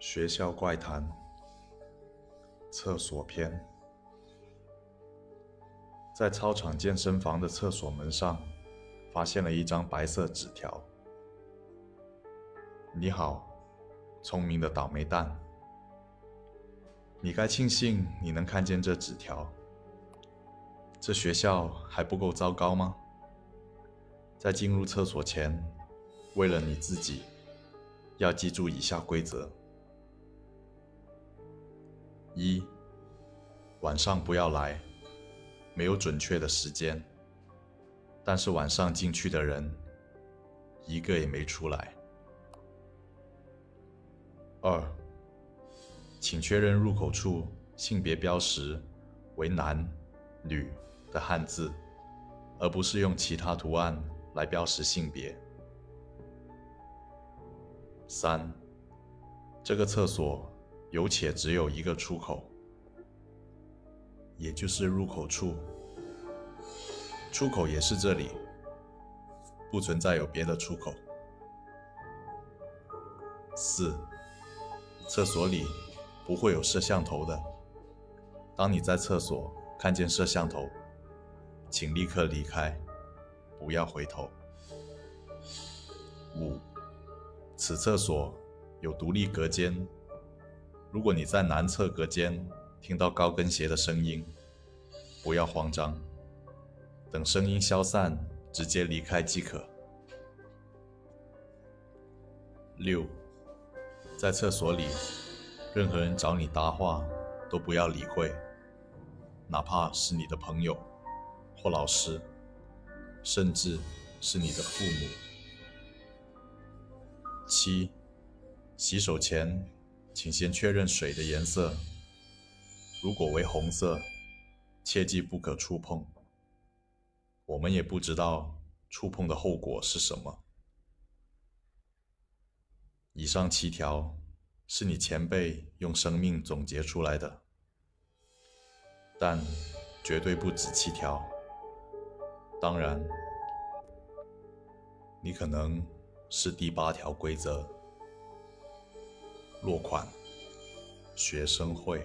学校怪谈，厕所篇。在操场健身房的厕所门上，发现了一张白色纸条：“你好，聪明的倒霉蛋，你该庆幸你能看见这纸条。这学校还不够糟糕吗？在进入厕所前，为了你自己，要记住以下规则。”一，晚上不要来，没有准确的时间，但是晚上进去的人一个也没出来。二，请确认入口处性别标识为男、女的汉字，而不是用其他图案来标识性别。三，这个厕所。有且只有一个出口，也就是入口处。出口也是这里，不存在有别的出口。四，厕所里不会有摄像头的。当你在厕所看见摄像头，请立刻离开，不要回头。五，此厕所有独立隔间。如果你在男厕隔间听到高跟鞋的声音，不要慌张，等声音消散，直接离开即可。六，在厕所里，任何人找你搭话都不要理会，哪怕是你的朋友或老师，甚至是你的父母。七，洗手前。请先确认水的颜色，如果为红色，切记不可触碰。我们也不知道触碰的后果是什么。以上七条是你前辈用生命总结出来的，但绝对不止七条。当然，你可能是第八条规则。落款：学生会。